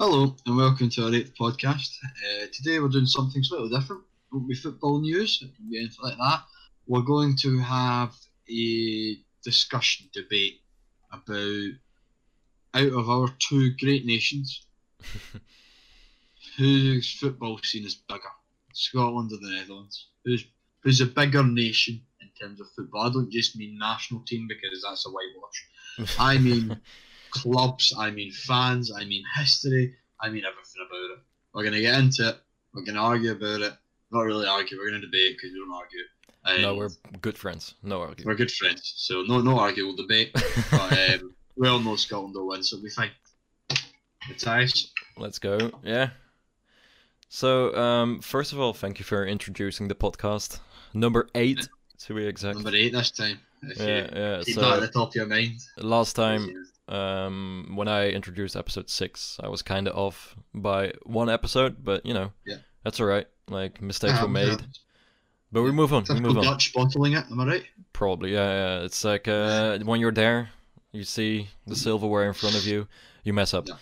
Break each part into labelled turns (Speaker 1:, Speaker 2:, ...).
Speaker 1: Hello and welcome to our eighth podcast. Uh, today we're doing something slightly different. It won't be football news, it won't be anything like that. We're going to have a discussion, debate about out of our two great nations, whose football scene is bigger, Scotland or the Netherlands? Who's who's a bigger nation in terms of football? I don't just mean national team because that's a whitewash. I mean clubs, I mean fans, I mean history, I mean everything about it. We're going to get into it, we're going to argue about it. Not really argue, we're going to debate because we don't argue. And
Speaker 2: no, we're good friends. No argument.
Speaker 1: we're good friends, so no no argue, we'll debate. But um, we all know Scotland will win, so it'll be fine. Matthias,
Speaker 2: Let's go. Yeah. So, um, first of all, thank you for introducing the podcast. Number eight, to be exact.
Speaker 1: number eight this time. If
Speaker 2: Yeah,
Speaker 1: you
Speaker 2: yeah.
Speaker 1: keep that at the top of your mind.
Speaker 2: last time, um, when I introduced episode six, I was kind of off by one episode, but you know,
Speaker 1: Yeah.
Speaker 2: that's all right. Like mistakes
Speaker 1: Yeah,
Speaker 2: were made,
Speaker 1: yeah.
Speaker 2: but we move on. We move on.
Speaker 1: Dutch bottling it, am I right?
Speaker 2: Probably, yeah, yeah. It's like uh, when you're there, you see the silverware in front of you, you mess up.
Speaker 1: Yeah. I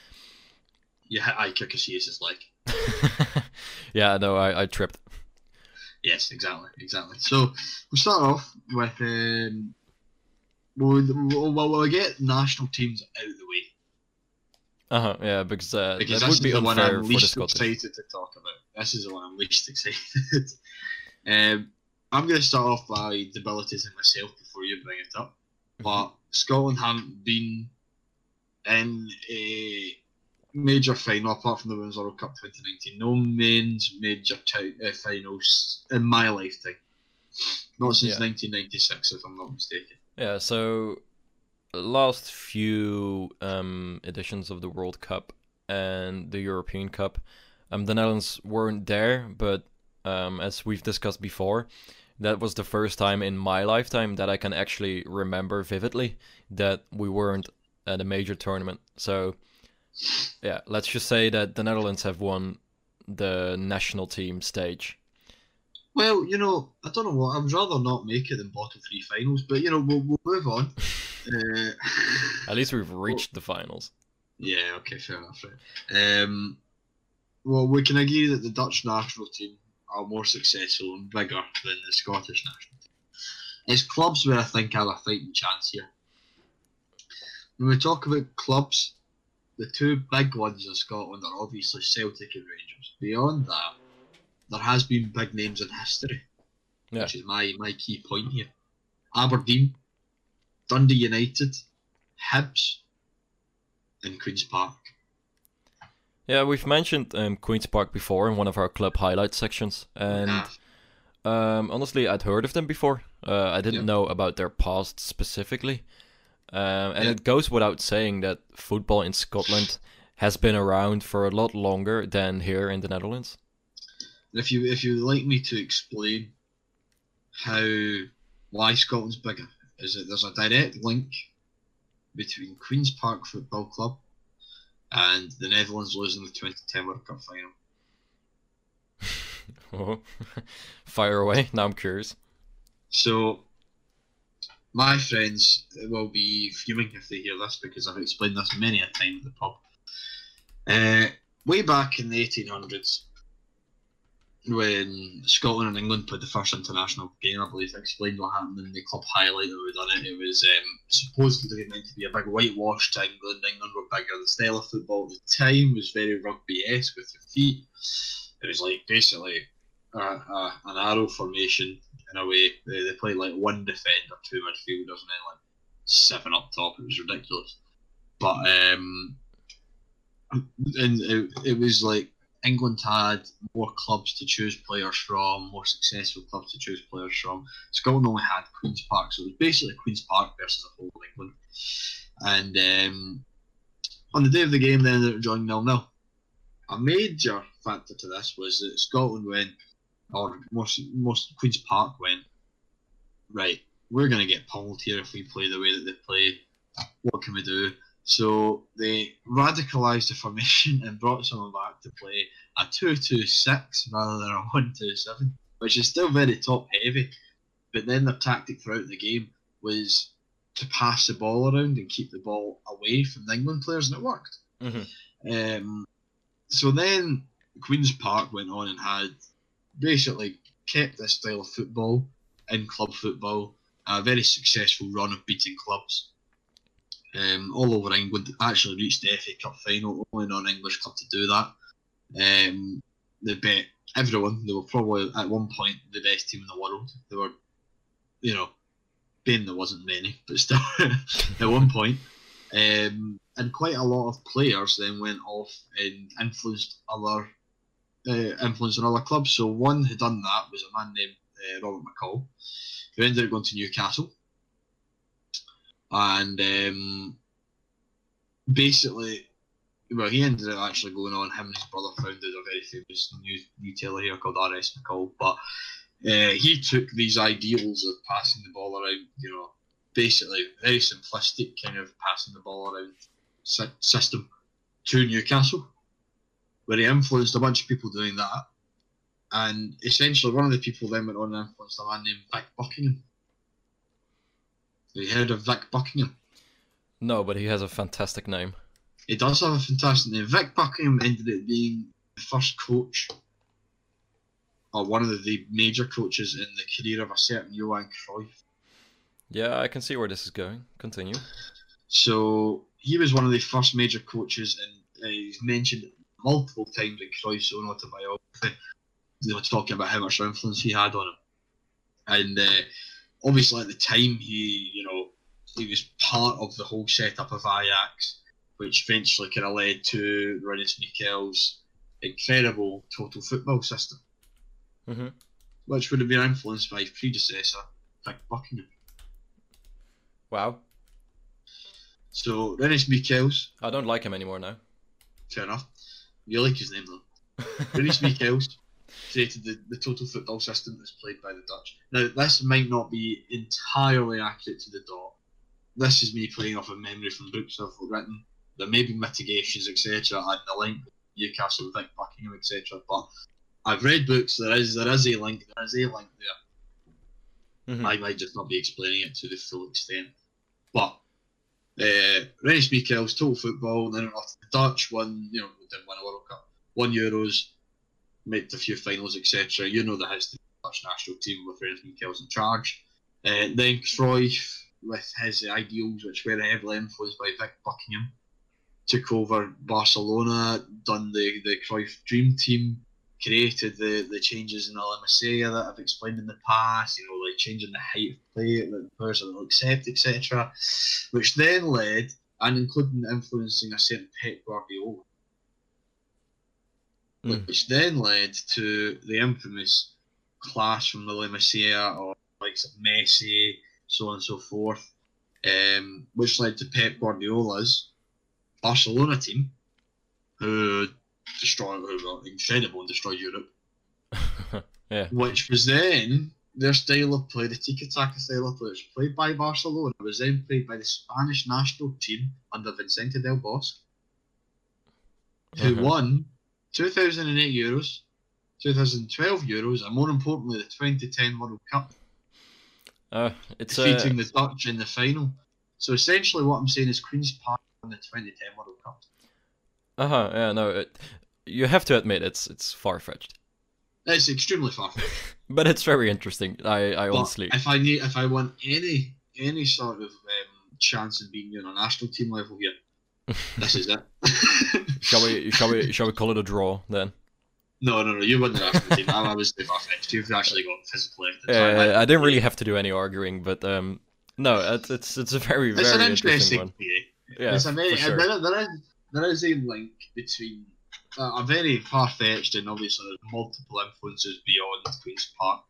Speaker 1: You hit eye Kirkasius' leg.
Speaker 2: yeah, no, I, I tripped.
Speaker 1: Yes, exactly, exactly. So we'll start off with um, we'll, we'll, we'll, get national teams out of the way
Speaker 2: Uh huh. Yeah, because, uh,
Speaker 1: because
Speaker 2: that
Speaker 1: this
Speaker 2: would be
Speaker 1: the one I'm least excited to talk about. This is the one I'm least excited. um, I'm going to start off by debilitating myself before you bring it up. But Scotland haven't been in a major final apart from the Women's World Cup 2019. No men's major ti- uh, finals in my lifetime. Not since
Speaker 2: Yeah.
Speaker 1: 1996, if I'm not mistaken.
Speaker 2: Yeah. So, last few um editions of the World Cup and the European Cup, um, the Netherlands weren't there, but um, as we've discussed before, that was the first time in my lifetime that I can actually remember vividly that we weren't at a major tournament. So, yeah, let's just say that the Netherlands have won the national team stage.
Speaker 1: Well, you know, I don't know what. I'd rather not make it than bottom three finals, but you know, we'll, we'll move on. Uh,
Speaker 2: At least we've reached the finals.
Speaker 1: yeah, okay, fair enough. Right. Um, well, we can agree that the Dutch national team are more successful and bigger than the Scottish national team. It's clubs where I think I have a fighting chance here. When we talk about clubs, the two big ones in Scotland are obviously Celtic and Rangers. Beyond that, there has been big names in history,
Speaker 2: Yeah.
Speaker 1: which is my, my key point here. Aberdeen, Dundee United, Hibs, and Queen's Park.
Speaker 2: Yeah, we've mentioned um, Queen's Park before in one of our club highlight sections, and um, honestly, I'd heard of them before. Uh, I didn't
Speaker 1: Yeah.
Speaker 2: know about their past specifically, um, and
Speaker 1: Yeah.
Speaker 2: it goes without saying that football in Scotland has been around for a lot longer than here in the Netherlands.
Speaker 1: If you if you'd like me to explain how why Scotland's bigger, is that there's a direct link between Queen's Park Football Club and the Netherlands losing the 2010 World Cup final.
Speaker 2: Oh, Fire away! Now I'm curious.
Speaker 1: So, my friends will be fuming if they hear this because I've explained this many a time at the pub. Uh, way back in the 1800s, when Scotland and England played the first international game, I believe I explained what happened in the club highlight that we done it. It was um, supposedly meant to be a big whitewash to England. England were bigger. Style of football at the time was very rugby-esque with your feet. It was like basically a, a, an arrow formation in a way. They, they played like one defender, two midfielders, and then like seven up top. It was ridiculous. But um, and it, it was like England had more clubs to choose players from, more successful clubs to choose players from. Scotland only had Queens Park, so it was basically Queens Park versus the whole of England. And um, on the day of the game, they ended up drawing nil nil. A major factor to this was that Scotland went, or most most Queens Park went, right. We're going to get pummeled here if we play the way that they play. What can we do? So they radicalised the formation and brought someone back to play a 2-2-6 rather than a 1-2-7, which is still very top heavy. But then their tactic throughout the game was to pass the ball around and keep the ball away from the England players, and it worked.
Speaker 2: hmm
Speaker 1: Um, so then Queen's Park went on and had basically kept this style of football in club football, a very successful run of beating clubs um, all over England. Actually reached the FA Cup final, only non-English club to do that. Um, they bet everyone. They were probably at one point the best team in the world. They were, you know, being there wasn't many, but still at one point. Um, and quite a lot of players then went off and influenced other uh, other clubs. So one who done that was a man named uh, Robert McColl, who ended up going to Newcastle, and um, basically, well, he ended up actually going on. Him and his brother founded a very famous new retailer here called RS McColl, but. Uh, he took these ideals of passing the ball around, you know, basically very simplistic kind of passing the ball around system to Newcastle, where he influenced a bunch of people doing that. And essentially, one of the people then went on and influenced a man named Vic Buckingham. Have you heard of Vic Buckingham?
Speaker 2: No, but he has a fantastic name.
Speaker 1: He does have a fantastic name. Vic Buckingham ended up being the first coach, or one of the major coaches in the career of a certain Johan Cruyff.
Speaker 2: Yeah, I can see where this is going. Continue.
Speaker 1: So he was one of the first major coaches, and uh, he's mentioned multiple times in Cruyff's own autobiography. They were talking about how much influence he had on him, and uh, obviously at the time he, you know, he was part of the whole setup of Ajax, which eventually kind of led to Rinus Michels' incredible total football system,
Speaker 2: mm-hmm.
Speaker 1: which would have been influenced by his predecessor, Vic Buckingham.
Speaker 2: Wow.
Speaker 1: So Rinus Michels.
Speaker 2: I don't like him anymore now.
Speaker 1: Fair enough. You like his name though. Rinus Michels created the, the total football system that's played by the Dutch. Now this might not be entirely accurate to the dot. This is me playing off a memory from books I've written. There may be mitigations, etc., and the link Newcastle, Vic Buckingham, etc. But I've read books. There is there is a link. There is a link there. Mm-hmm. I might just not be explaining it to the full extent. But uh, Michels, total football, then off the Dutch, won, you know, didn't win a World Cup, won Euros, made a few finals, etc. You know the history of the national team with Rinus Michels in charge. Uh, then Cruyff, with his ideals, which were heavily influenced by Vic Buckingham, took over Barcelona, done the, the Cruyff Dream Team, created the, the changes in the La Masia that I've explained in the past, you know, like changing the height of play that the players will accept, etc. Which then led, and including influencing a certain Pep Guardiola, mm. which then led to the infamous clash from the La Masia or like Messi, so on and so forth, um, which led to Pep Guardiola's Barcelona team, who destroy were incredible and destroyed Europe.
Speaker 2: yeah.
Speaker 1: Which was then their style of play, the tiki taka style of play, which played by Barcelona, was then played by the Spanish national team under Vicente del Bosque, who uh-huh. won 2008 Euros, 2012 Euros, and more importantly, the 2010 World Cup.
Speaker 2: Uh, it's
Speaker 1: defeating
Speaker 2: uh...
Speaker 1: the Dutch in the final. So essentially, what I'm saying is Queen's Park won the 2010 World Cup.
Speaker 2: Uh huh. Yeah. No. It, you have to admit it's it's far fetched.
Speaker 1: It's extremely far fetched.
Speaker 2: but it's very interesting. I I
Speaker 1: but
Speaker 2: honestly.
Speaker 1: If I need, if I want any any sort of um, chance of being on a national team level here, this is it.
Speaker 2: shall we? Shall we? Shall we call it a draw then?
Speaker 1: No, no, no. You won the national team. I was far fetched. You've actually got physical
Speaker 2: evidence. Uh, I, I didn't really have to do any arguing, but um, no, it's it's, it's a very
Speaker 1: it's
Speaker 2: very
Speaker 1: an interesting,
Speaker 2: interesting one.
Speaker 1: Yeah, it's a very, sure. there, there is there is a link between uh, a very far fetched and obviously there's multiple influences beyond Queen's Park,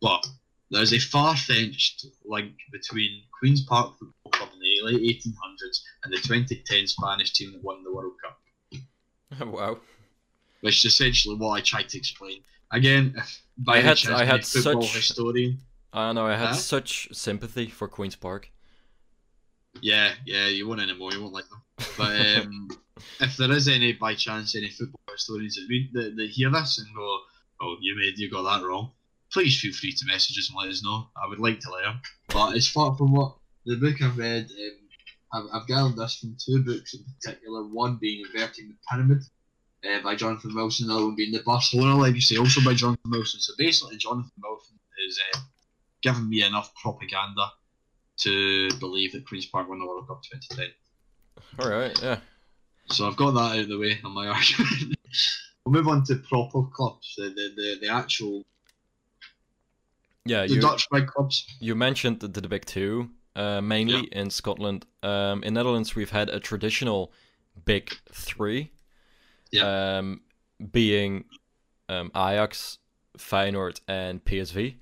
Speaker 1: but there's a far fetched link between Queen's Park Football Club late 1800s and the 2010 Spanish team that won the World Cup.
Speaker 2: wow.
Speaker 1: Which is essentially what I tried to explain. Again, if by
Speaker 2: I had,
Speaker 1: chance,
Speaker 2: I had
Speaker 1: football
Speaker 2: such
Speaker 1: historian.
Speaker 2: I know I had
Speaker 1: Huh?
Speaker 2: such sympathy for Queen's Park.
Speaker 1: Yeah, yeah, you won't anymore. You won't like them. But um, if there is any by chance any football historians that read that, that hear this and go, "Oh, you made you got that wrong," please feel free to message us and let us know. I would like to learn. But as far from what the book I've read, um, I've, I've gathered this from two books in particular. One being Inverting the Pyramid, uh, by Jonathan Wilson, the other one being the Barcelona legacy, also by Jonathan Wilson. So basically, Jonathan Wilson is uh, giving me enough propaganda to believe that Queen's Park won the World Cup 2010.
Speaker 2: All right, yeah.
Speaker 1: So I've got that out of the way on my argument. we'll move on to proper clubs, the the, the, the actual
Speaker 2: Yeah,
Speaker 1: the
Speaker 2: you
Speaker 1: Dutch big clubs.
Speaker 2: you mentioned the, the big two, uh, mainly in Scotland. Um, in Netherlands, we've had a traditional big three, um, being um, Ajax, Feyenoord, and PSV.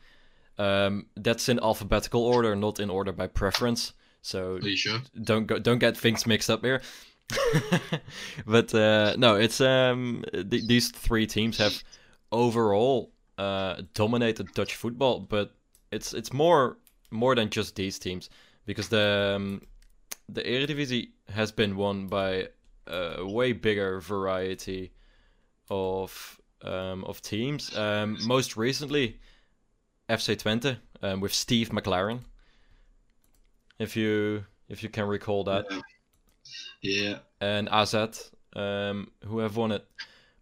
Speaker 2: Um, that's in alphabetical order, not in order by preference. So
Speaker 1: sure?
Speaker 2: don't go, don't get things mixed up here. but uh, no, it's um th- these three teams have overall uh, dominated Dutch football, but it's it's more more than just these teams because the um, the Eredivisie has been won by a way bigger variety of um, of teams. Um, most recently, FC Twente um, with Steve McClaren. If you if you can recall that
Speaker 1: Yeah. Yeah.
Speaker 2: and AZ, um, who have won it.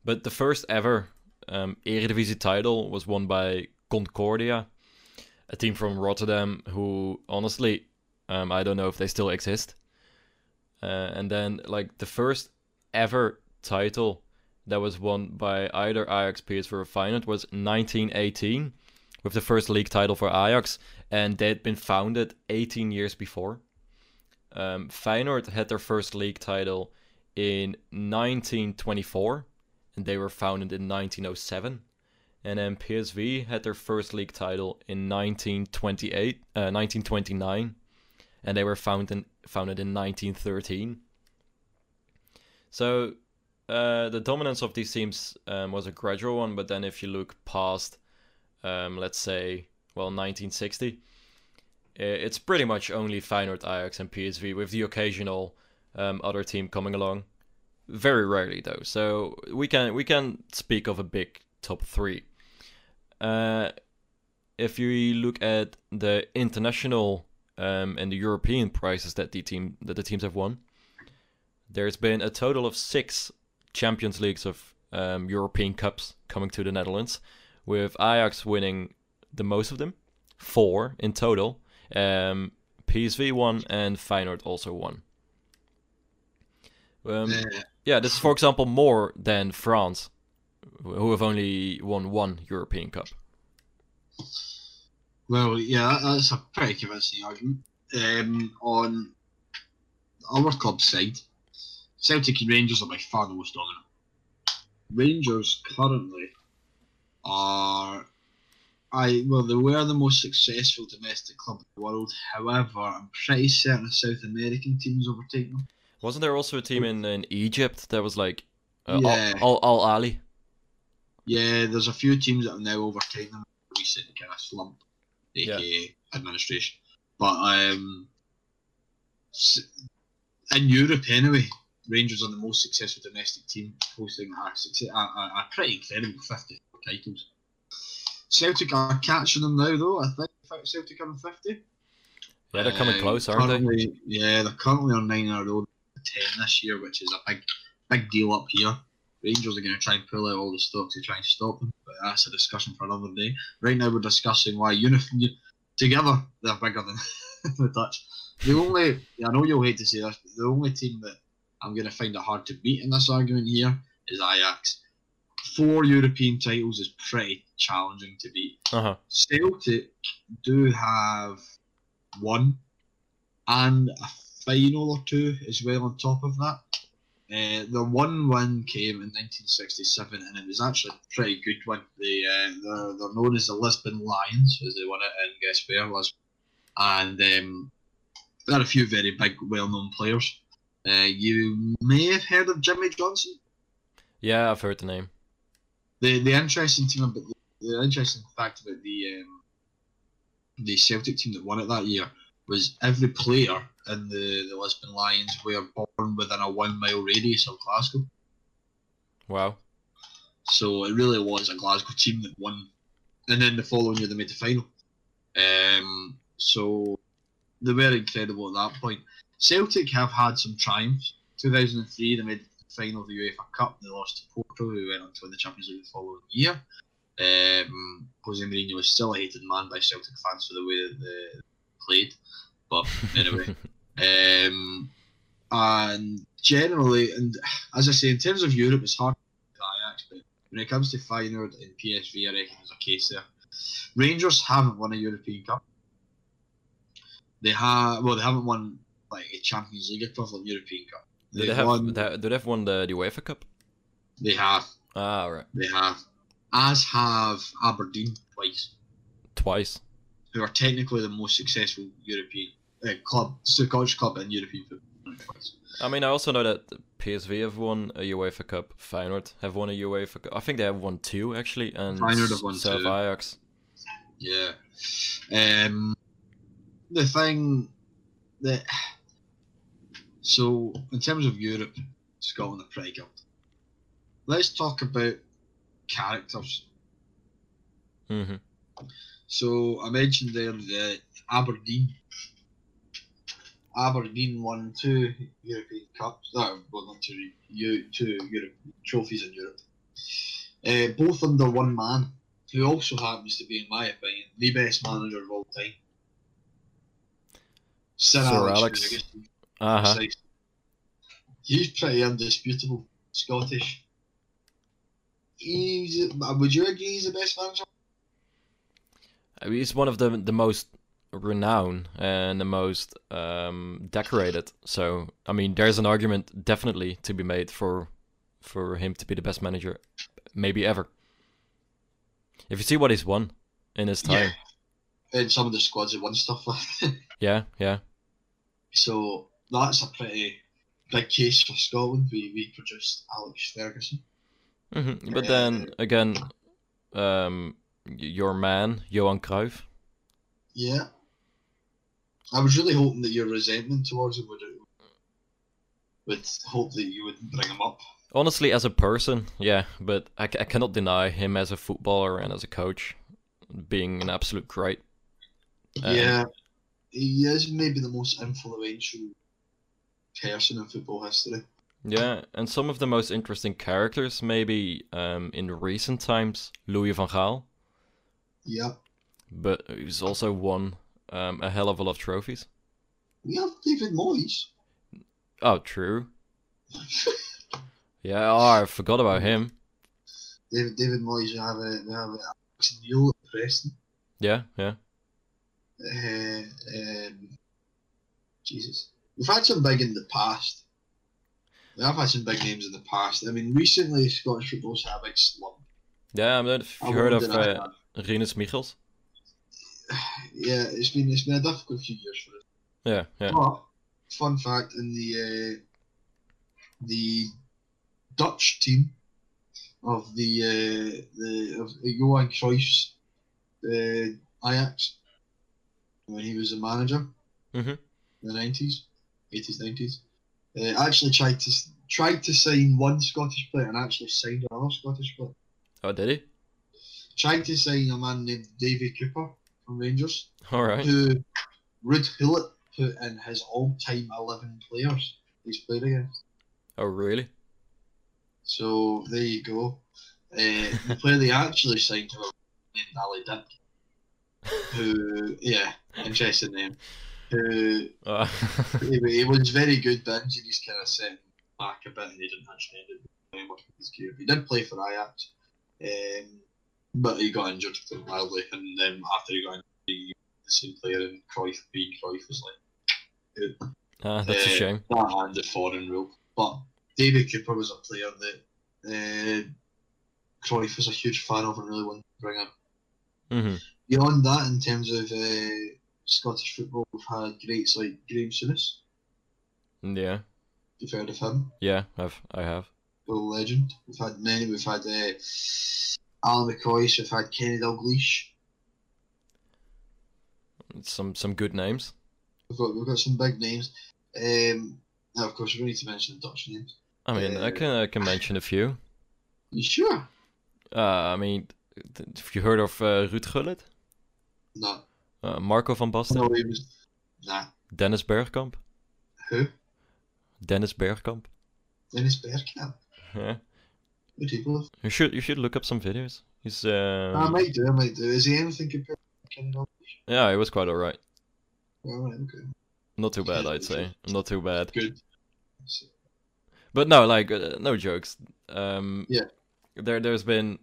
Speaker 2: But the first ever um, Eredivisie title was won by Concordia, a team from Rotterdam who, honestly, um, I don't know if they still exist. Uh, and then, like, the first ever title that was won by either Ajax, or Feyenoord was 1918, with the first league title for Ajax, and they had been founded 18 years before. Um, Feyenoord had their first league title in 1924, and they were founded in 1907. And then PSV had their first league title in 1928, uh, 1929, and they were founded founded in 1913. So uh, the dominance of these teams um, was a gradual one, but then if you look past, um, let's say, well, 1960, it's pretty much only Feyenoord, Ajax, and PSV, with the occasional um, other team coming along. Very rarely, though. So we can we can speak of a big top three. Uh, if you look at the international um, and the European prizes that the team that the teams have won, there's been a total of six Champions Leagues of um, European Cups coming to the Netherlands, with Ajax winning the most of them, four in total. Um, PSV won and Feyenoord also won. Um, yeah, this is, for example, more than France, who have only won one European Cup.
Speaker 1: Well, yeah, that's a pretty convincing argument. Um, on our club side, Celtic and Rangers are by far the most dominant. Rangers currently are, I well, they were the most successful domestic club in the world. However, I'm pretty certain a South American team has overtaken them.
Speaker 2: Wasn't there also a team in, in Egypt that was like uh,
Speaker 1: Yeah.
Speaker 2: Al, Al Al Ahly?
Speaker 1: Yeah, there's a few teams that have now overtaken them in a recent kind of slump, aka
Speaker 2: Yeah.
Speaker 1: administration. But um, in Europe anyway, Rangers are the most successful domestic team, hosting a, a, a, pretty incredible 50 titles. Celtic are catching them now, though. I think Celtic are on 50.
Speaker 2: Yeah, they're coming
Speaker 1: Um,
Speaker 2: close, aren't they?
Speaker 1: Yeah, they're currently on nine in a row, ten this year, which is a big, big deal up here. Rangers are going to try and pull out all the stock to try and stop them, but that's a discussion for another day. Right now, we're discussing why unif- together they're bigger than the Dutch. The only, I know you'll hate to say this, but the only team that I'm going to find it hard to beat in this argument here is Ajax. Four European titles is pretty challenging to beat.
Speaker 2: Uh huh.
Speaker 1: Celtic do have one and a final or two as well on top of that. Uh, the one win came in 1967 and it was actually a pretty good one. They, uh, they're, they're known as the Lisbon Lions as they won it in guess where Lisbon. And um, there are a few very big, well known players. Uh, you may have heard of Jimmy Johnstone.
Speaker 2: Yeah, I've heard the name.
Speaker 1: The the interesting thing about the, the interesting fact about the um, the Celtic team that won it that year was every player in the, the Lisbon Lions were born within a one mile radius of Glasgow.
Speaker 2: Wow.
Speaker 1: So it really was a Glasgow team that won, and then the following year they made the final. Um, so they were incredible at that point. Celtic have had some triumphs. 2003 they made the final of the UEFA Cup. They lost to Porto, who went on to win the Champions League the following year. Um, Jose Mourinho was still a hated man by Celtic fans for the way that they played. But anyway, um, and generally, and as I say, in terms of Europe, it's hard to Ajax, but when it comes to Feyenoord and PSV, I reckon there's a case there. Rangers haven't won a European Cup. They have well, they haven't won like a Champions League equivalent European Cup.
Speaker 2: Do
Speaker 1: They've
Speaker 2: they have?
Speaker 1: won.
Speaker 2: they- they have won the, the UEFA Cup?
Speaker 1: They have.
Speaker 2: Ah, right.
Speaker 1: They have. As have Aberdeen twice,
Speaker 2: Twice.
Speaker 1: who are technically the most successful European uh, club, Scottish club in European football.
Speaker 2: I mean, I also know that PSV have won a UEFA Cup. Feyenoord have won a UEFA Cup. I think they have won two actually, and
Speaker 1: Feyenoord have won
Speaker 2: so
Speaker 1: two.
Speaker 2: Ajax.
Speaker 1: Yeah. Um, the thing that so in terms of Europe, Scotland are pretty good. Let's talk about characters.
Speaker 2: hmm
Speaker 1: So I mentioned there the Aberdeen. Aberdeen won two European Cups. No, well, not two, two Europe trophies in Europe. Uh, both under one man, who also happens to be, in my opinion, the best manager of all time. Sir,
Speaker 2: Sir
Speaker 1: Alex.
Speaker 2: Alex. Uh huh.
Speaker 1: He's pretty indisputable Scottish. He's. Would you agree he's the best manager?
Speaker 2: He's one of the the most renowned and the most um, decorated. So I mean, there's an argument definitely to be made for for him to be the best manager, maybe ever. If you see what he's won in his time,
Speaker 1: And some of the squads have won stuff like that.
Speaker 2: yeah, yeah.
Speaker 1: So that's a pretty big case for Scotland. We, we produced Alex Ferguson.
Speaker 2: hmm But then again, um, your man Johan Cruyff.
Speaker 1: Yeah. I was really hoping that your resentment towards him would would hope that you wouldn't bring him up.
Speaker 2: Honestly, as a person, yeah, but I, I cannot deny him as a footballer and as a coach being an absolute great. Um,
Speaker 1: yeah. He is maybe the most influential person in football history.
Speaker 2: Yeah, and some of the most interesting characters, maybe um, in recent times, Louis van Gaal,
Speaker 1: Yeah.
Speaker 2: but he's also won um, a hell of a lot of trophies.
Speaker 1: We have David Moyes.
Speaker 2: Oh, true. Yeah, oh, I forgot about him.
Speaker 1: David David Moyes, we have a, we have a Alex Neil at Preston.
Speaker 2: Yeah, yeah.
Speaker 1: Uh, um, Jesus. We've had some big in the past. We have had some big names in the past. I mean, recently Scottish football's had a big slump.
Speaker 2: Yeah, I mean,
Speaker 1: I
Speaker 2: you heard of uh, Rinus Michels?
Speaker 1: Yeah, it's been it's been a difficult few years for us.
Speaker 2: Yeah, yeah.
Speaker 1: But fun fact in the uh, the Dutch team of the uh, the of Johan Cruyff's uh, Ajax when he was a manager
Speaker 2: Mhm.
Speaker 1: in the nineties, eighties, nineties. Uh, actually tried to tried to sign one Scottish player and actually signed another Scottish player.
Speaker 2: Oh, did he?
Speaker 1: Tried to sign a man named Davie Cooper from Rangers,
Speaker 2: All right.
Speaker 1: who Ruud Gullit put in his all-time eleven players he's played against.
Speaker 2: Oh, really?
Speaker 1: So there you go. Uh, the player they actually signed to named Ali Dick, who yeah, interesting name. Who
Speaker 2: Uh,
Speaker 1: he, he was very good, but injuries kind of set him back a bit, and he didn't actually end up playing much of his career. He did play for Ajax, um, but he got injured wildly, and then after he got injured, he the same player, and Cruyff being Cruyff was like
Speaker 2: ah, that's a
Speaker 1: Uh,
Speaker 2: shame.
Speaker 1: that and the foreign rule. But David Cooper was a player that uh, Cruyff was a huge fan of and really wanted to bring in.
Speaker 2: hmm
Speaker 1: Beyond that, in terms of uh, Scottish football, we've had greats like Graham Souness.
Speaker 2: Yeah,
Speaker 1: You've heard of him,
Speaker 2: yeah, I've, I have.
Speaker 1: a legend. We've had many. We've had uh, Alan McCoy. We've had Kenny Dalglish.
Speaker 2: Some some good names.
Speaker 1: We've got we've got some big names. Um, now, of course, we need to mention the Dutch names.
Speaker 2: I mean, I can I can mention a few.
Speaker 1: You sure?
Speaker 2: Uh, I mean, have you heard of uh, Ruud Gullit?
Speaker 1: No.
Speaker 2: Uh, Marco van Basten?
Speaker 1: No, he was. Nah.
Speaker 2: Dennis Bergkamp?
Speaker 1: Who?
Speaker 2: Dennis Bergkamp?
Speaker 1: Dennis Bergkamp.
Speaker 2: Yeah.
Speaker 1: People.
Speaker 2: You should you should look up some videos. He's um,
Speaker 1: I might do, I might do. Is he anything compared to Dalglish?
Speaker 2: yeah, he was quite alright.
Speaker 1: Right, okay.
Speaker 2: Not too bad, I'd say. Not too bad.
Speaker 1: Good.
Speaker 2: But no, like uh, no jokes. Um,
Speaker 1: Yeah.
Speaker 2: There, there's been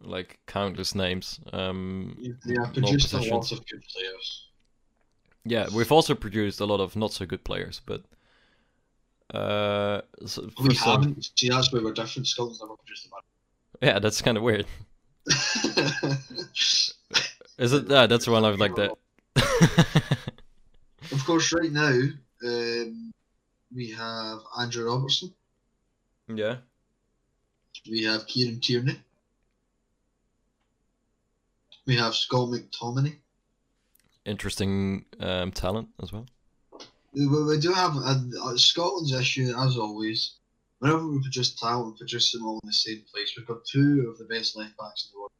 Speaker 2: like countless names. Um,
Speaker 1: You- They have
Speaker 2: no
Speaker 1: produced a lot of good players.
Speaker 2: Yeah, we've also produced a lot of not so good players, but uh, so
Speaker 1: We
Speaker 2: some-
Speaker 1: haven't. See, that's where we're different. Scotland's never produced a
Speaker 2: yeah, that's kind of weird. Is it? Yeah, that's one I've like that.
Speaker 1: Of course, right now um, we have Andrew Robertson.
Speaker 2: yeah,
Speaker 1: We have Kieran Tierney. We have Scott McTominay.
Speaker 2: interesting um, talent as well.
Speaker 1: We, we do have uh, uh, Scotland's issue, as always. Whenever we produce talent, we produce them all in the same place. We've got two of the best left backs in the world.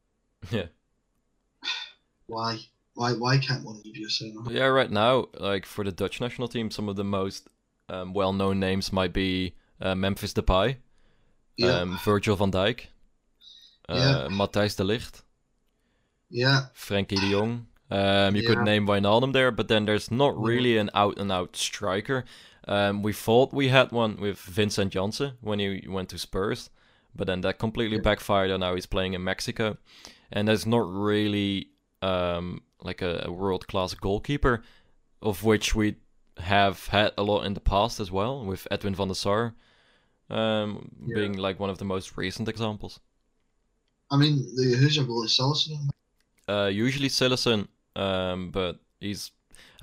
Speaker 2: Yeah.
Speaker 1: Why? Why? Why can't one of you be a centre?
Speaker 2: Yeah, right now, like for the Dutch national team, some of the most um, well-known names might be uh, Memphis Depay,
Speaker 1: Yeah,
Speaker 2: um, Virgil van Dijk, uh,
Speaker 1: Yeah.
Speaker 2: Matthijs de Ligt,
Speaker 1: yeah,
Speaker 2: Frenkie de Jong. Um, you could
Speaker 1: Yeah.
Speaker 2: name Wijnaldum there, but then there's not really an out-and-out striker. Um, we thought we had one with Vincent Janssen when he went to Spurs, but then that completely
Speaker 1: Yeah.
Speaker 2: backfired, and now he's playing in Mexico. And there's not really um, like a, a world-class goalkeeper, of which we have had a lot in the past as well, with Edwin van der Sar um,
Speaker 1: Yeah.
Speaker 2: being like one of the most recent examples.
Speaker 1: I mean, who's your goalie? Sullivan?
Speaker 2: Uh, usually Cillessen, um, but he's.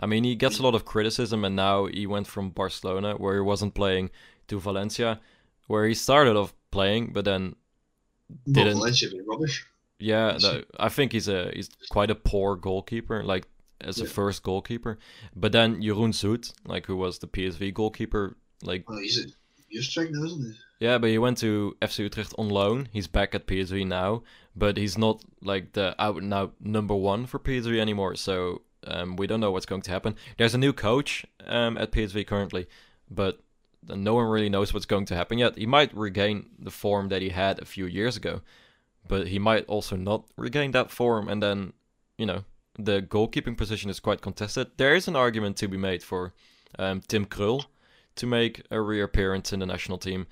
Speaker 2: I mean, he gets a lot of criticism, and now he went from Barcelona, where he wasn't playing, to Valencia, where he started off playing, but then Didn't-
Speaker 1: Valencia be rubbish.
Speaker 2: yeah, I think he's a he's quite a poor goalkeeper, like as a first goalkeeper. But then Jeroen Zoet, like who was the PSV goalkeeper, like
Speaker 1: Well, he's a Utrecht now, isn't he?
Speaker 2: Yeah, but he went to FC Utrecht on loan. He's back at PSV now, but he's not like the out out number one for PSV anymore. So um, we don't know what's going to happen. There's a new coach um, at PSV currently, but no one really knows what's going to happen yet. He might regain the form that he had a few years ago, but he might also not regain that form. And then, you know, the goalkeeping position is quite contested. There is an argument to be made for um, Tim Krul to make a reappearance in the national team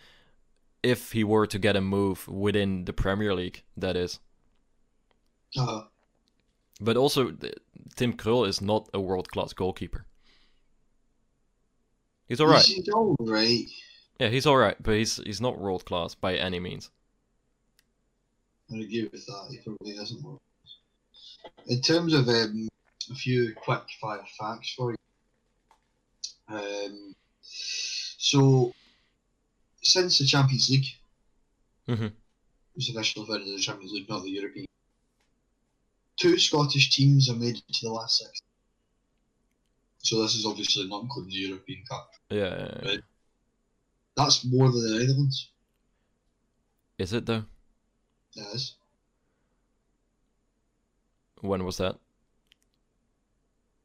Speaker 2: if he were to get a move within the Premier League, that is.
Speaker 1: Uh,
Speaker 2: But also, Tim Krul is not a world class goalkeeper. He's alright.
Speaker 1: He's, he's all right.
Speaker 2: Yeah, he's alright, but he's he's not world class by any means.
Speaker 1: I agree with that. He probably isn't one. In terms of um, a few quick fire facts for you. Um, so, since the Champions League
Speaker 2: Mhm.
Speaker 1: was officially founded of the Champions League, not the European, two Scottish teams have made it to the last six. So this is obviously not including the European Cup.
Speaker 2: Yeah,
Speaker 1: Right. That's more than the Netherlands.
Speaker 2: is it though?
Speaker 1: Yes.
Speaker 2: When was that?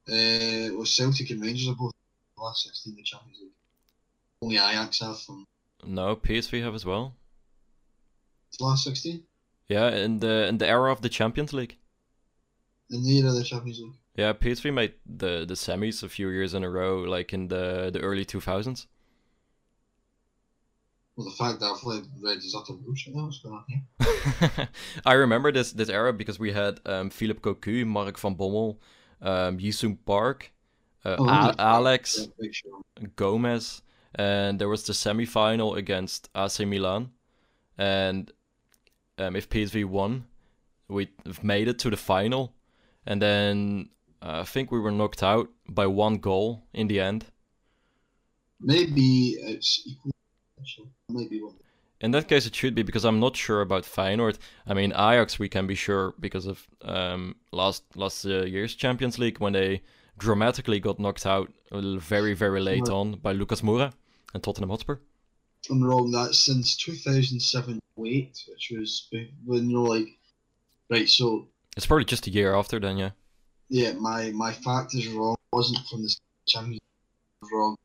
Speaker 1: Uh, it was Celtic and Rangers are both the last 16 in the Champions League. Only Ajax have from
Speaker 2: No, PSV have as well.
Speaker 1: the last 16
Speaker 2: Yeah, in the in the era of the Champions League.
Speaker 1: in the era of the Champions League.
Speaker 2: Yeah, PSV made the the semis a few years in a row, like in the the early two thousands.
Speaker 1: Well, the fact that I've read, read is utter bullshit. Now, what's going on here?
Speaker 2: I remember this this era because we had um, Philip Cocu, Mark van Bommel, um, Ji-sung Park, uh,
Speaker 1: Oh,
Speaker 2: A-? Alex. Gomes, and there was the semi-final against AC Milan, and um, if PSV won, we made it to the final, and then uh, I think we were knocked out by one goal in the end.
Speaker 1: Maybe it's. Actually, maybe one.
Speaker 2: In that case, it should be because I'm not sure about Feyenoord. I mean, Ajax we can be sure because of um, last last uh, year's Champions League when they dramatically got knocked out uh, very very late on by Lucas Moura and Tottenham Hotspur.
Speaker 1: I'm wrong. That's since 2007 8, which was when you're like, right. So
Speaker 2: It's probably just a year after then, yeah.
Speaker 1: yeah, my my fact is wrong. It wasn't from the Champions. Wrong.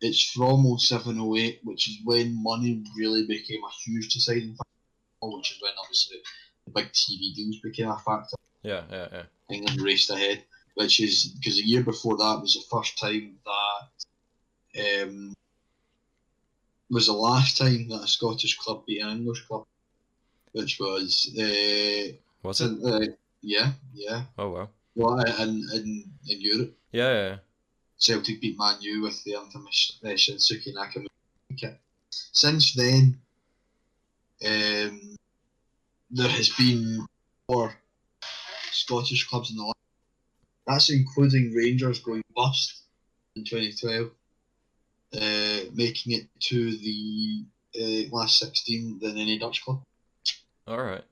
Speaker 1: it's from 07 08, which is when money really became a huge deciding factor, which is when obviously the big TV deals became a factor.
Speaker 2: Yeah, yeah, yeah.
Speaker 1: England raced ahead, which is because the year before that was the first time that um, was the last time that a Scottish club beat an English club, which was uh,
Speaker 2: Was it?
Speaker 1: uh, yeah, yeah,
Speaker 2: Oh wow.
Speaker 1: well, in, in in Europe.
Speaker 2: Yeah, yeah.
Speaker 1: Celtic beat Man U with the infamous uh, Shunsuke Nakamura kit. Since then, um, there has been four Scottish clubs in the league. That's including Rangers going bust in 2012, uh, making it to the uh, last 16 than any Dutch club.
Speaker 2: All right.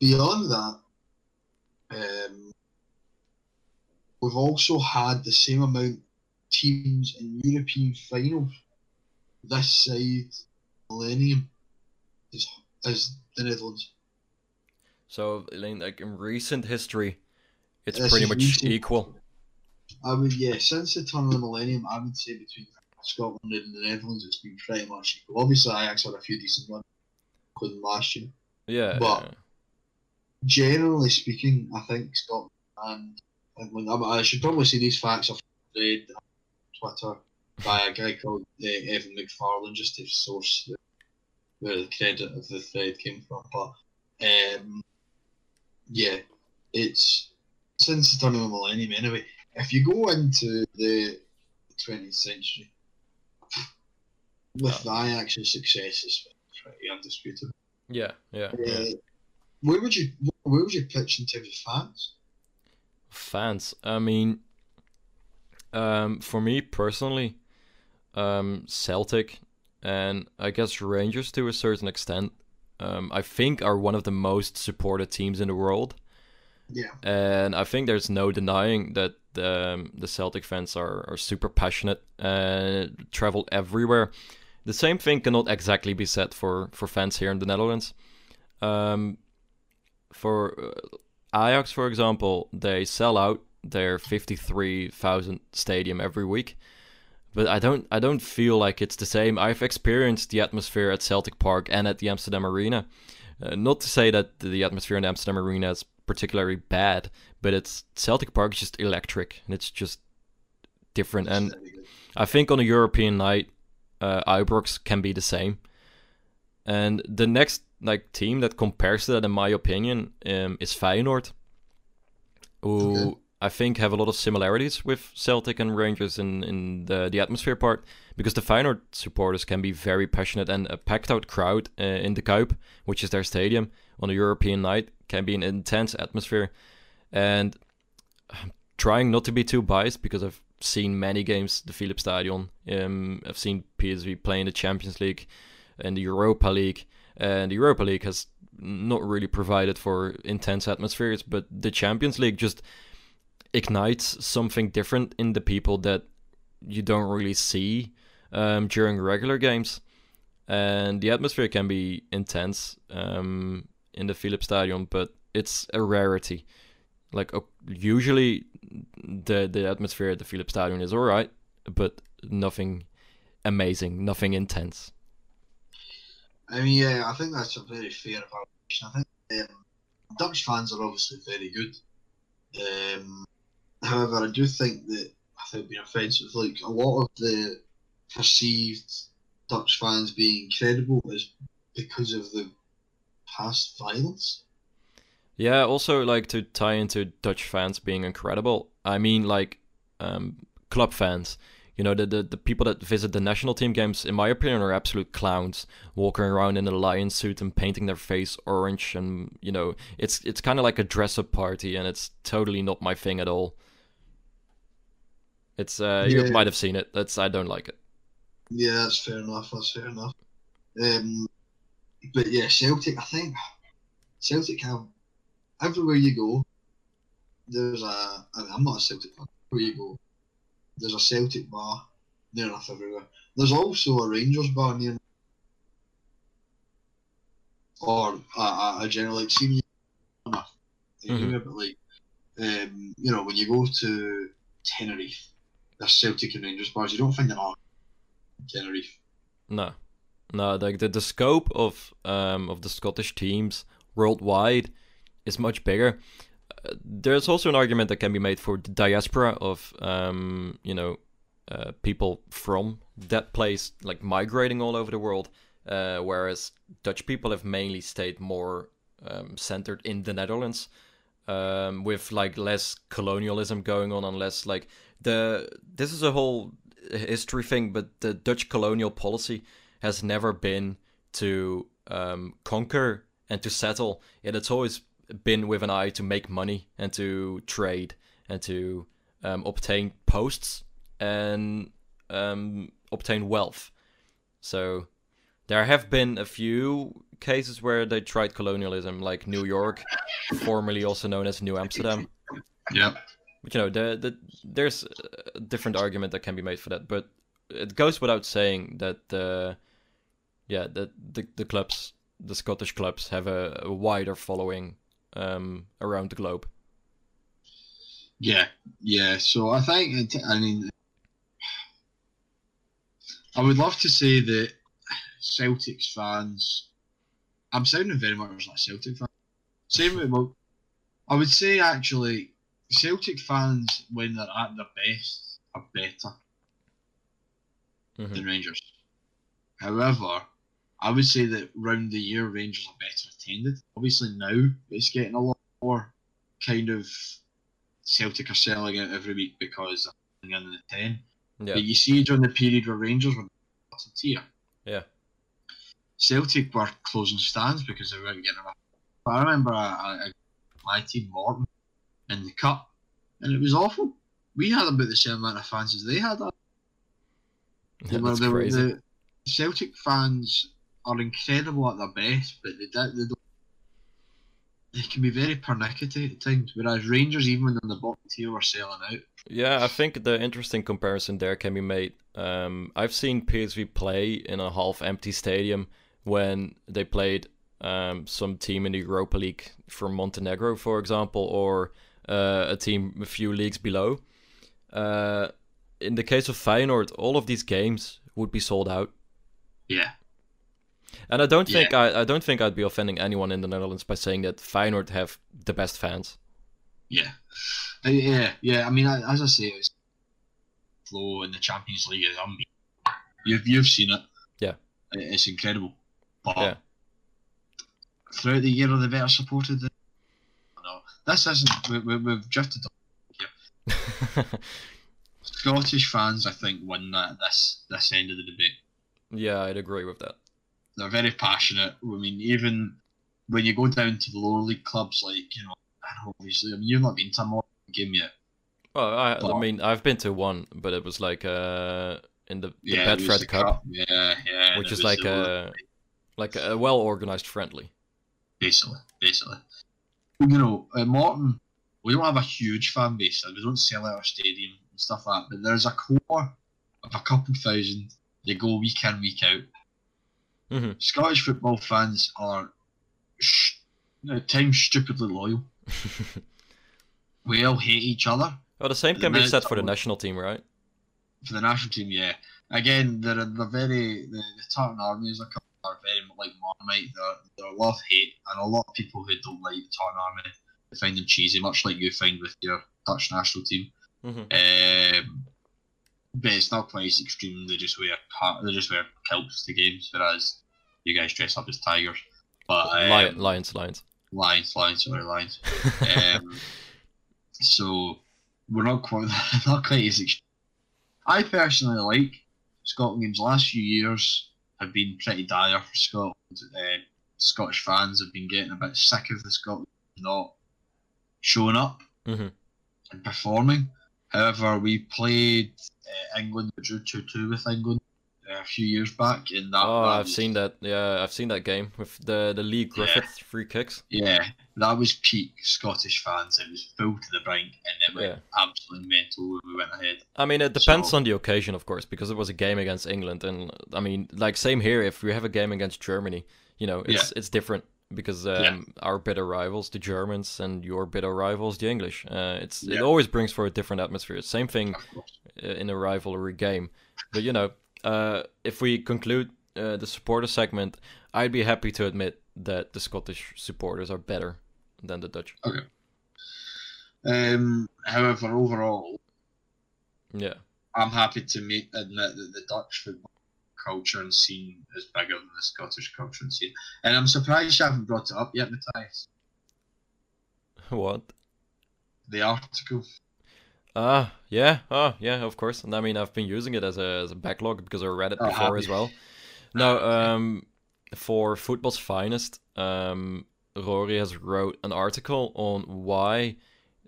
Speaker 1: Beyond that, um, we've also had the same amount teams in European finals this side millennium as, as the Netherlands.
Speaker 2: So, like in recent history, it's
Speaker 1: This
Speaker 2: pretty much
Speaker 1: recent.
Speaker 2: equal.
Speaker 1: I would, yeah, since the turn of the millennium, I would say between Scotland and the Netherlands, it's been pretty much equal. Obviously, Ajax had a few decent ones, including last year.
Speaker 2: Yeah.
Speaker 1: But-
Speaker 2: yeah.
Speaker 1: generally speaking, I think Scotland and England. I, I should probably say these facts are read on Twitter by a guy called uh, Evan McFarlane, just to source the, where the credit of the thread came from. But um, yeah, it's since the turn of the millennium anyway. If you go into the 20th century with the Ajax's successes, it's pretty undisputed.
Speaker 2: Yeah, yeah, yeah.
Speaker 1: Uh, where would you where would you pitch in terms of fans?
Speaker 2: Fans. I mean, um, for me personally, um, Celtic and I guess Rangers to a certain extent, um, I think are one of the most supported teams in the world.
Speaker 1: Yeah,
Speaker 2: And I think there's no denying that um, the Celtic fans are, are super passionate and travel everywhere. The same thing cannot exactly be said for, for fans here in the Netherlands. Um, for uh, Ajax, for example, they sell out their 53,000 stadium every week. But I don't I don't feel like it's the same. I've experienced the atmosphere at Celtic Park and at the Amsterdam Arena. Uh, not to say that the atmosphere in Amsterdam Arena is particularly bad, but it's Celtic Park is just electric and it's just different. And I think on a European night, uh, Ibrox can be the same. And the next like team that compares to that, in my opinion, um, is Feyenoord, who
Speaker 1: Okay.
Speaker 2: I think have a lot of similarities with Celtic and Rangers in, in the the atmosphere part, because the Feyenoord supporters can be very passionate and a packed out crowd uh, in the Kuip, which is their stadium, on a European night can be an intense atmosphere, and I'm trying not to be too biased because I've seen many games the Philips Stadion. Um, I've seen PSV play in the Champions League and the Europa League, and the Europa League has not really provided for intense atmospheres, but the Champions League just ignites something different in the people that you don't really see um, during regular games, and the atmosphere can be intense um, in the Philips Stadium, but it's a rarity. Like uh, usually, the the atmosphere at the Philips Stadium is alright, but nothing amazing, nothing intense.
Speaker 1: I mean, yeah, I think that's a very fair evaluation. I think um, Dutch fans are obviously very good. Um, however, I do think that I think being offensive, like a lot of the perceived Dutch fans being credible is because of the past violence.
Speaker 2: Yeah, also like to tie into Dutch fans being incredible. I mean, like um, club fans. You know, the, the the people that visit the national team games, in my opinion, are absolute clowns, walking around in a lion suit and painting their face orange, and you know, it's it's kind of like a dress-up party, and it's totally not my thing at all. It's uh, you might have seen it. That's I don't like it.
Speaker 1: Yeah, that's fair enough. That's fair enough. Um, but yeah, Celtic. I think Celtic have everywhere you go. There's a. I mean, I'm not a Celtic fan. Where you go, there's a Celtic bar near enough everywhere. There's also a Rangers bar near, or a, a, a general like senior enough.
Speaker 2: Mhm.
Speaker 1: But like, um, you know, when you go to Tenerife, the Celtic and Rangers bars. You don't find them on Tenerife.
Speaker 2: No, no. Like the, the scope of um of the Scottish teams worldwide is much bigger. Uh, there's also an argument that can be made for the diaspora of um you know uh, people from that place like migrating all over the world, uh, whereas Dutch people have mainly stayed more um, centered in the Netherlands. Um, with like less colonialism going on, and less like the this is a whole history thing, but the Dutch colonial policy has never been to um, conquer and to settle. Yet it's always been with an eye to make money and to trade and to um, obtain posts and um, obtain wealth. So there have been a few cases where they tried colonialism, like New York, formerly also known as New Amsterdam.
Speaker 1: Yeah.
Speaker 2: But you know, the, the, there's a different argument that can be made for that. But it goes without saying that, uh, yeah, that the, the clubs, the Scottish clubs, have a, a wider following um, around the globe.
Speaker 1: Yeah, yeah. So I think, it, I mean, I would love to say that Celtics fans. I'm sounding very much like Celtic fan. Same with well, I would say actually, Celtic fans when they're at their best are better
Speaker 2: Mhm.
Speaker 1: than Rangers. However, I would say that round the year Rangers are better attended. Obviously now it's getting a lot more kind of Celtic are selling out every week because they're in the ten.
Speaker 2: Yeah,
Speaker 1: But you see during the period where Rangers were bottom tier,
Speaker 2: yeah,
Speaker 1: Celtic were closing stands because they weren't getting enough. But I remember I, I, my team Morton in the cup, and it was awful. We had about the same amount of fans as they had. They were,
Speaker 2: that's
Speaker 1: they were,
Speaker 2: crazy.
Speaker 1: the Celtic fans are incredible at their best, but they, they, don't, they can be very pernickety at times. Whereas Rangers, even when they're in the bottom tier, are selling out.
Speaker 2: Yeah, I think the interesting comparison there can be made. Um, I've seen PSV play in a half-empty stadium when they played um, some team in the Europa League from Montenegro, for example, or uh, a team a few leagues below. Uh, in the case of Feyenoord, all of these games would be sold out,
Speaker 1: Yeah,
Speaker 2: and I don't think I, I don't think I'd be offending anyone in the Netherlands by saying that Feyenoord have the best fans.
Speaker 1: yeah, Uh, yeah, yeah. I mean, I- as I say, it's flow in the Champions League is unbeatable. You've you've seen it.
Speaker 2: Yeah.
Speaker 1: It's incredible. But
Speaker 2: Yeah.
Speaker 1: throughout the year, are they better supported? Than... No, this isn't. We, we, we've drifted. Scottish fans, I think, win that this this end of the debate.
Speaker 2: yeah, I'd agree with that.
Speaker 1: They're very passionate. I mean, even when you go down to the lower league clubs, like you know, I know obviously, I mean, you've not been to a Morton game yet.
Speaker 2: Well, I, I mean, I've been to one, but it was like uh in the, the
Speaker 1: yeah,
Speaker 2: Betfred
Speaker 1: the
Speaker 2: Cup,
Speaker 1: Yeah, yeah.
Speaker 2: which is like a like a well organized friendly.
Speaker 1: basically, basically. You know, at Morton, we don't have a huge fan base, and we don't sell out our stadium and stuff like that. But there's a core of a couple thousand. They go week in, week out.
Speaker 2: Hmm
Speaker 1: Scottish football fans are, sh- at times, stupidly loyal. We all hate each other.
Speaker 2: well, the same
Speaker 1: The
Speaker 2: can be said for the national team, right?
Speaker 1: For the national team, yeah. Again, they're, they're very the, the Tartan Army is a couple are very like Marmite. They're, they're love hate, and a lot of people who don't like the Tartan Army they find them cheesy, much like you find with your Dutch national team.
Speaker 2: hmm
Speaker 1: Um, but it's not quite as extreme. They just wear they just wear kilts to games, whereas you guys dress up as tigers. But um,
Speaker 2: Lion, lions, lions.
Speaker 1: lions, lions, sorry, lions. Um, so we're not quite not quite as extreme. I personally like Scotland games. The last few years have been pretty dire for Scotland. Uh, Scottish fans have been getting a bit sick of the Scotland not showing up
Speaker 2: Mhm.
Speaker 1: and performing. However, we played uh, England, we drew two two with England uh, a few years back, in that.
Speaker 2: oh, I've
Speaker 1: was-
Speaker 2: seen that. Yeah, I've seen that game with the the Leigh Griffiths free kicks.
Speaker 1: Yeah, that was peak Scottish fans. It was full to the brink, and it went
Speaker 2: Yeah.
Speaker 1: absolutely mental when we went ahead.
Speaker 2: I mean, it depends
Speaker 1: So-
Speaker 2: on the occasion, of course, because it was a game against England, and I mean, like same here. If we have a game against Germany, you know, it's it's different because um,
Speaker 1: Yeah.
Speaker 2: our bitter rivals, the Germans, and your bitter rivals, the English. Uh, it's it always brings for a different atmosphere. Same thing uh, in a rivalry game. But you know, uh, if we conclude uh, the supporter segment, I'd be happy to admit that the Scottish supporters are better than the Dutch.
Speaker 1: Okay. Um, however, overall,
Speaker 2: Yeah.
Speaker 1: I'm happy to admit that the Dutch football culture and scene is bigger than the Scottish culture and scene. And I'm surprised you haven't brought it up yet, Matthias.
Speaker 2: What?
Speaker 1: The article.
Speaker 2: Ah, yeah, oh, yeah, of course. And I mean, I've been using it as a as a backlog because I read it
Speaker 1: Oh,
Speaker 2: before as well. No,
Speaker 1: Ah,
Speaker 2: um, for Football's Finest, um, Rory has wrote an article on why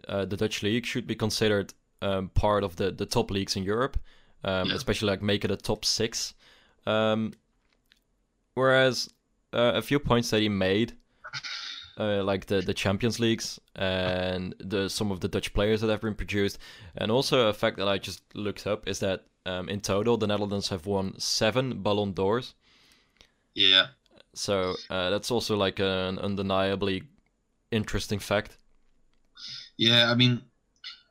Speaker 2: uh, the Dutch league should be considered um, part of the the top leagues in Europe, um,
Speaker 1: Yeah.
Speaker 2: especially like make it a top six. Um, whereas uh, a few points that he made uh, like the, the Champions Leagues and the some of the Dutch players that have been produced, and also a fact that I just looked up is that um, in total the Netherlands have won seven Ballon d'Ors.
Speaker 1: Yeah.
Speaker 2: So uh, that's also like an undeniably interesting fact.
Speaker 1: Yeah, I mean,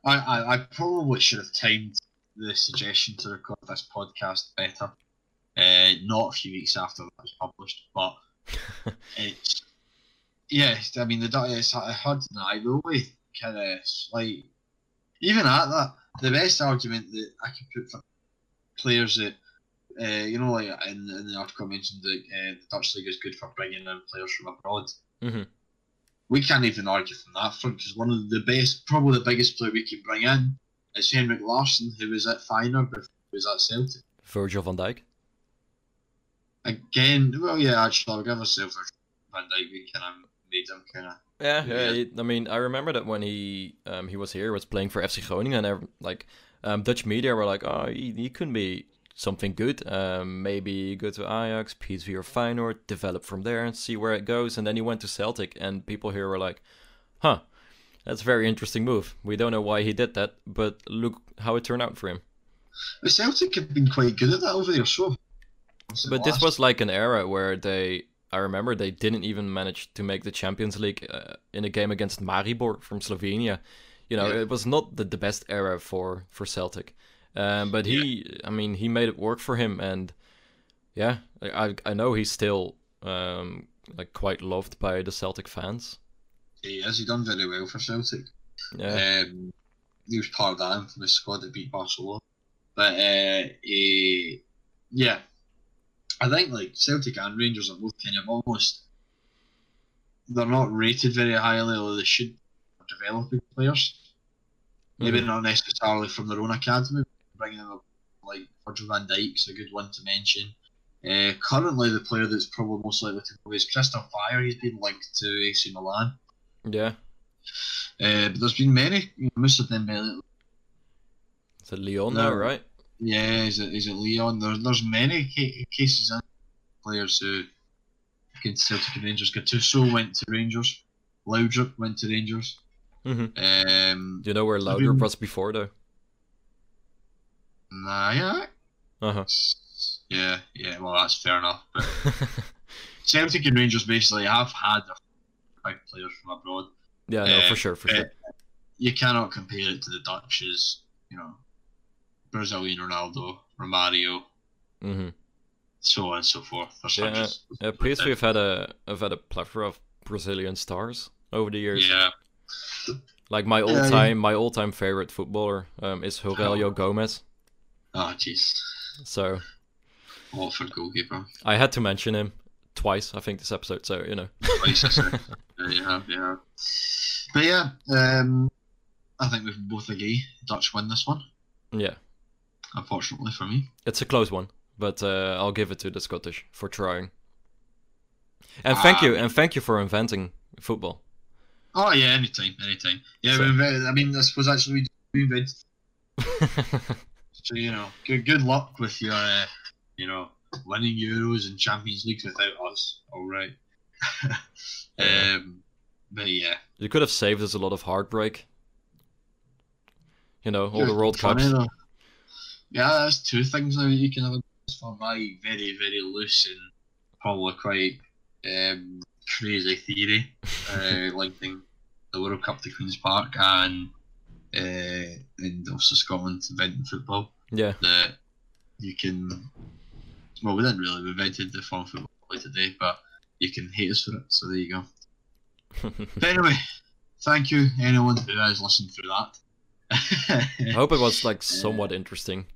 Speaker 1: I, I, I probably should have timed the suggestion to record this podcast better. Uh, not a few weeks after that was published, but it's yeah. I mean, the Dutch- it's hard to deny the way kind of like even at that, the best argument that I could put for players that uh, you know, like in, in the article I mentioned that uh, the Dutch league is good for bringing in players from abroad.
Speaker 2: Mhm.
Speaker 1: We can't even argue from that front because one of the best, probably the biggest player we can bring in is Henrik Larsson, who was at Feyenoord before he was at Celtic.
Speaker 2: Virgil van Dijk.
Speaker 1: Again, well, yeah, actually, I'll give myself a Van Dijk. We kind of made him kind of
Speaker 2: Yeah, yeah. He- I mean, I remember that when he um, he was here, he was playing for FC Groningen, and like um, Dutch media were like, "Oh, he, he could be something good. Um, maybe go to Ajax, PSV, or Feyenoord, develop from there, and see where it goes." And then he went to Celtic, and people here were like, "Huh, that's a very interesting move. We don't know why he did that, but look how it turned out for him."
Speaker 1: The Celtic have been quite good at that over there, so.
Speaker 2: But this was like an era where they, I remember they didn't even manage to make the Champions League uh, in a game against Maribor from Slovenia. You know,
Speaker 1: Yeah.
Speaker 2: it was not the, the best era for for Celtic. Um, but he, I mean, he made it work for him, and yeah, I I know he's still um, like quite loved by the Celtic fans.
Speaker 1: He has. He done very well for Celtic.
Speaker 2: Yeah,
Speaker 1: Um, he was part of that infamous squad that beat Barcelona. But uh, he, yeah, I think like Celtic and Rangers are both kind of almost. They're not rated very highly, although they should be developing players. Maybe
Speaker 2: Mhm.
Speaker 1: not necessarily from their own academy, bringing them up like Virgil van Dijk's a good one to mention. Uh, currently, the player that's probably most likely to go is Kristoffer Ajer. He's been linked to AC Milan.
Speaker 2: yeah.
Speaker 1: Uh, but there's been many, most of them uh,
Speaker 2: It's Lyon now, right?
Speaker 1: Yeah, is it is it Lyon? There's there's many ca- cases in players who against Celtic and Rangers. Gattuso went to Rangers. Laudrup went to Rangers.
Speaker 2: hmm
Speaker 1: Um,
Speaker 2: Do you know where
Speaker 1: I
Speaker 2: Laudrup
Speaker 1: mean-
Speaker 2: was before though?
Speaker 1: nah, yeah,
Speaker 2: Uh huh.
Speaker 1: yeah, yeah. Well, that's fair enough. But Celtic and Rangers basically have had their players from abroad.
Speaker 2: yeah, no,
Speaker 1: Uh,
Speaker 2: for sure, for sure.
Speaker 1: You cannot compare it to the Dutch you know, Brazilian Ronaldo, Romario,
Speaker 2: hmm
Speaker 1: so on and so forth. There's
Speaker 2: Yeah,
Speaker 1: hundreds-
Speaker 2: Yeah, PSV have had a have had a plethora of Brazilian stars over the years.
Speaker 1: Yeah.
Speaker 2: Like my all
Speaker 1: Yeah, yeah.
Speaker 2: time my all time favorite footballer um, is Heurelho Gomes.
Speaker 1: Oh, jeez.
Speaker 2: So
Speaker 1: Watford goalkeeper.
Speaker 2: I had to mention him twice, I think, this episode. So you know.
Speaker 1: Twice, I said. yeah, you have, you have. But yeah, um, I think we can both agree Dutch win this one.
Speaker 2: yeah,
Speaker 1: Unfortunately for me.
Speaker 2: it's a close one, but uh, I'll give it to the Scottish for trying. And thank you,
Speaker 1: Um,
Speaker 2: and thank you for inventing football.
Speaker 1: Oh yeah, anytime, anytime. Yeah,
Speaker 2: So-
Speaker 1: we invented, I mean, I suppose actually we invented. So you know, good good luck with your, uh, you know, winning Euros and Champions Leagues without us. All right. Um, but yeah,
Speaker 2: you could have saved us a lot of heartbreak. You know, all the World Cups.
Speaker 1: though. Yeah, there's two things now that you can have a for my very, very loose and probably quite um, crazy theory uh, linking the World Cup to Queen's Park and uh, and also Scotland inventing football.
Speaker 2: Yeah.
Speaker 1: That you can. Well, we didn't really. We invented the form of football today, but you can hate us for it. So there you go. But anyway, thank you anyone who has listened through that.
Speaker 2: I hope it was like somewhat interesting.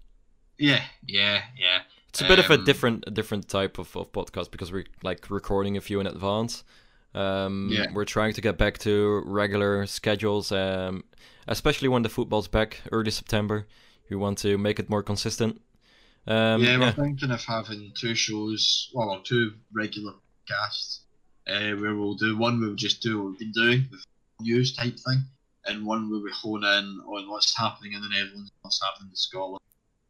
Speaker 1: Yeah, yeah, yeah.
Speaker 2: It's a bit of a
Speaker 1: Um,
Speaker 2: different a different type of, of podcast because we're like recording a few in advance. Um,
Speaker 1: Yeah.
Speaker 2: We're trying to get back to regular schedules, um, especially when the football's back early September. We want to make it more consistent. Um,
Speaker 1: yeah, we're
Speaker 2: yeah,
Speaker 1: thinking of having two shows, well, two regular casts, uh, where we'll do one where we'll just do what we've been doing, the news type thing, and one where we hone in on what's happening in the Netherlands, what's happening in Scotland,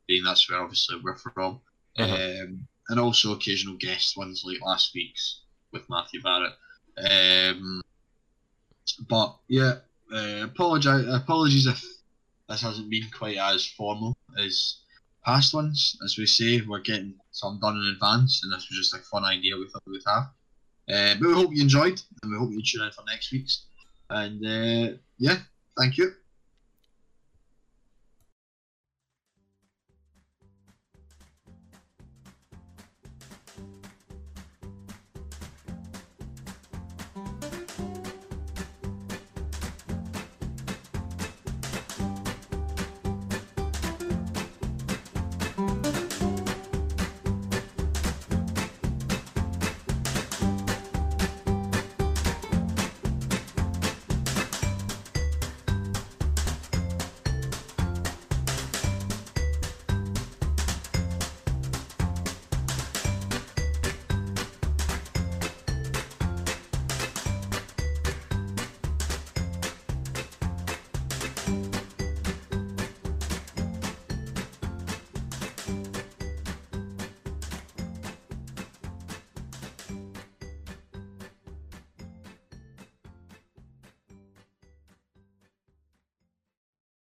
Speaker 1: being that's where obviously we're from,
Speaker 2: Uh-huh.
Speaker 1: um, and also occasional guest ones like last week's with Matthew Barrett. Um, but yeah, uh, apologize, apologies if this hasn't been quite as formal as past ones. As we say, we're getting some done in advance, and this was just a fun idea we thought we'd have. Uh, but we hope you enjoyed, and we hope you tune in for next week's. And uh, yeah, thank you.